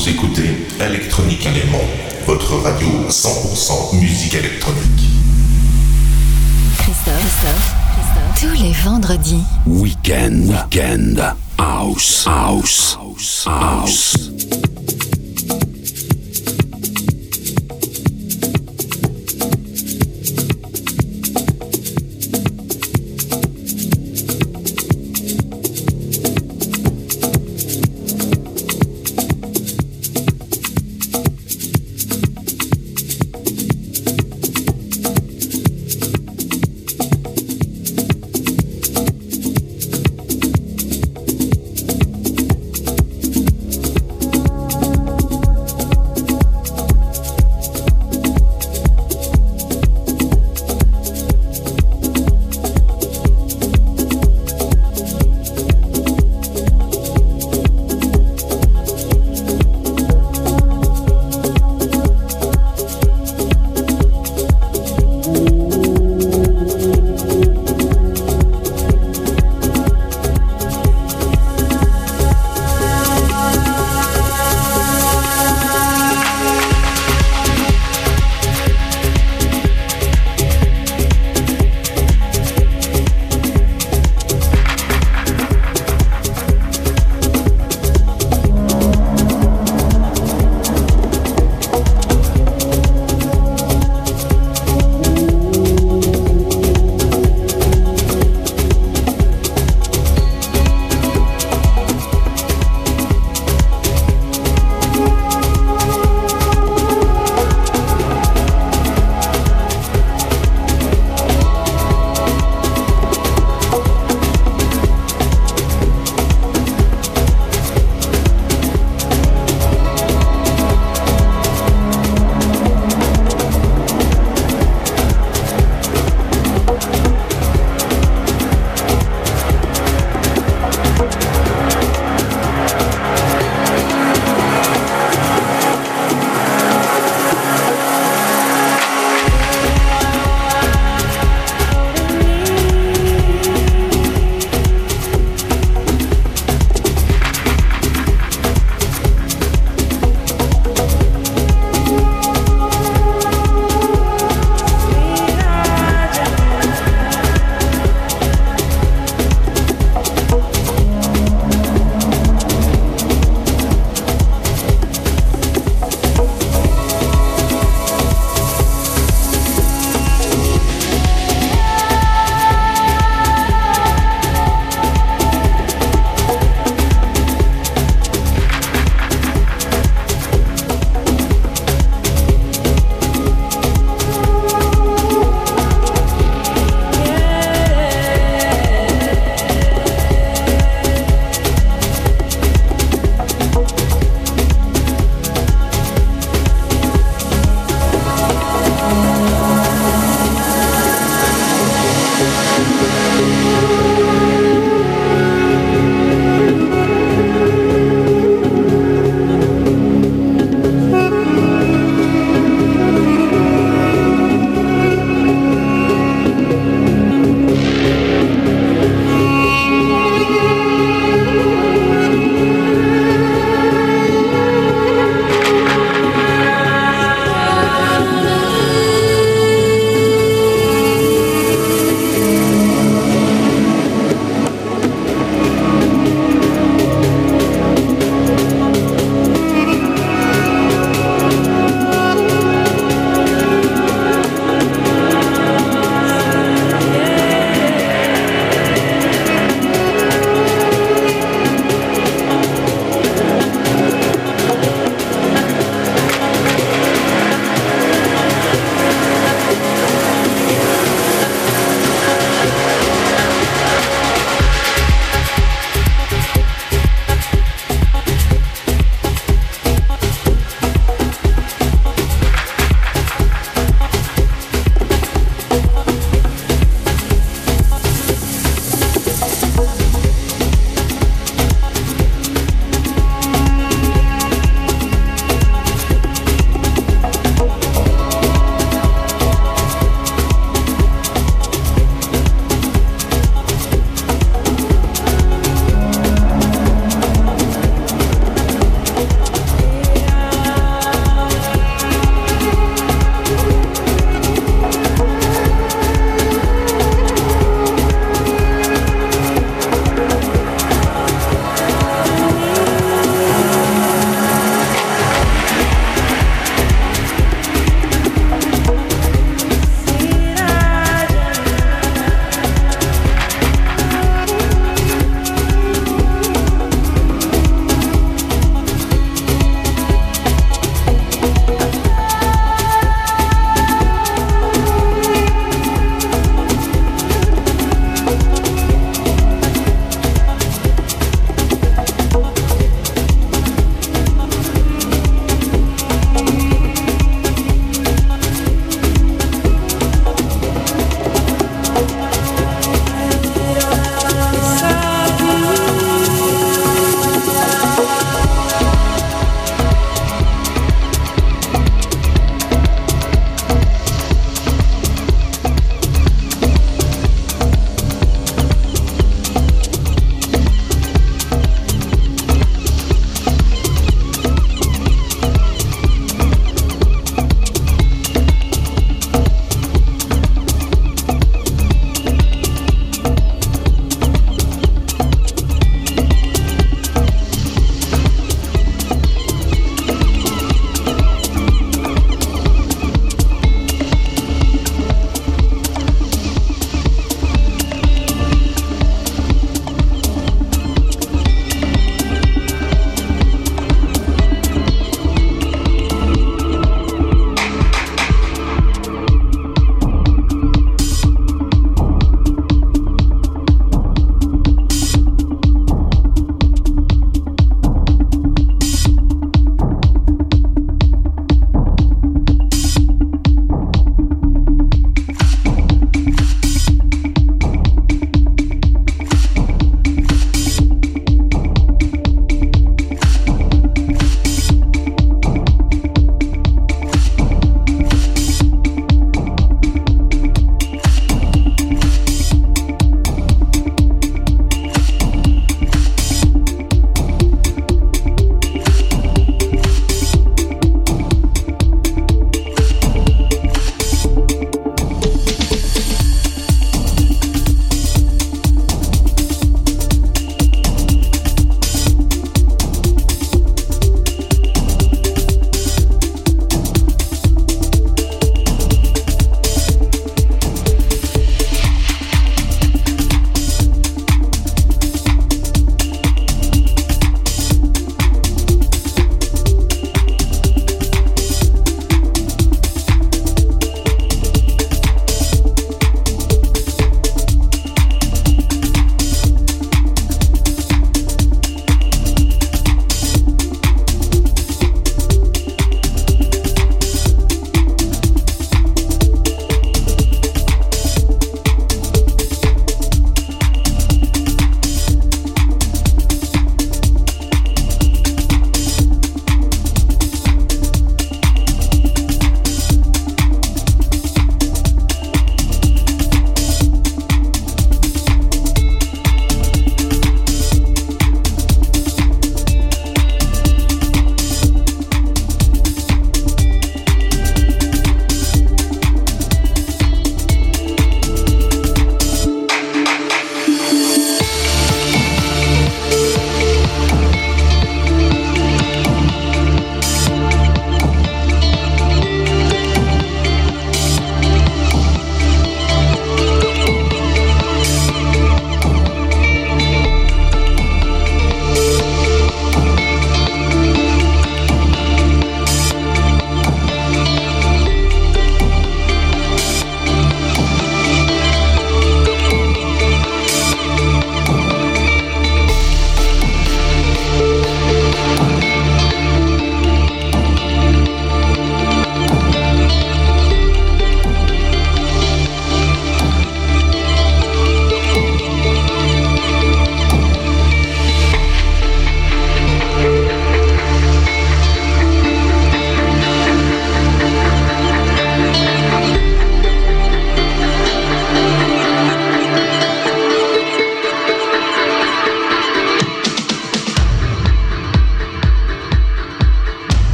Vous écoutez Electronique Élément, votre radio 100% musique électronique. Christophe, Christophe, Christophe. Tous les vendredis. Weekend, weekend, house, house, house, house.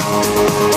Thank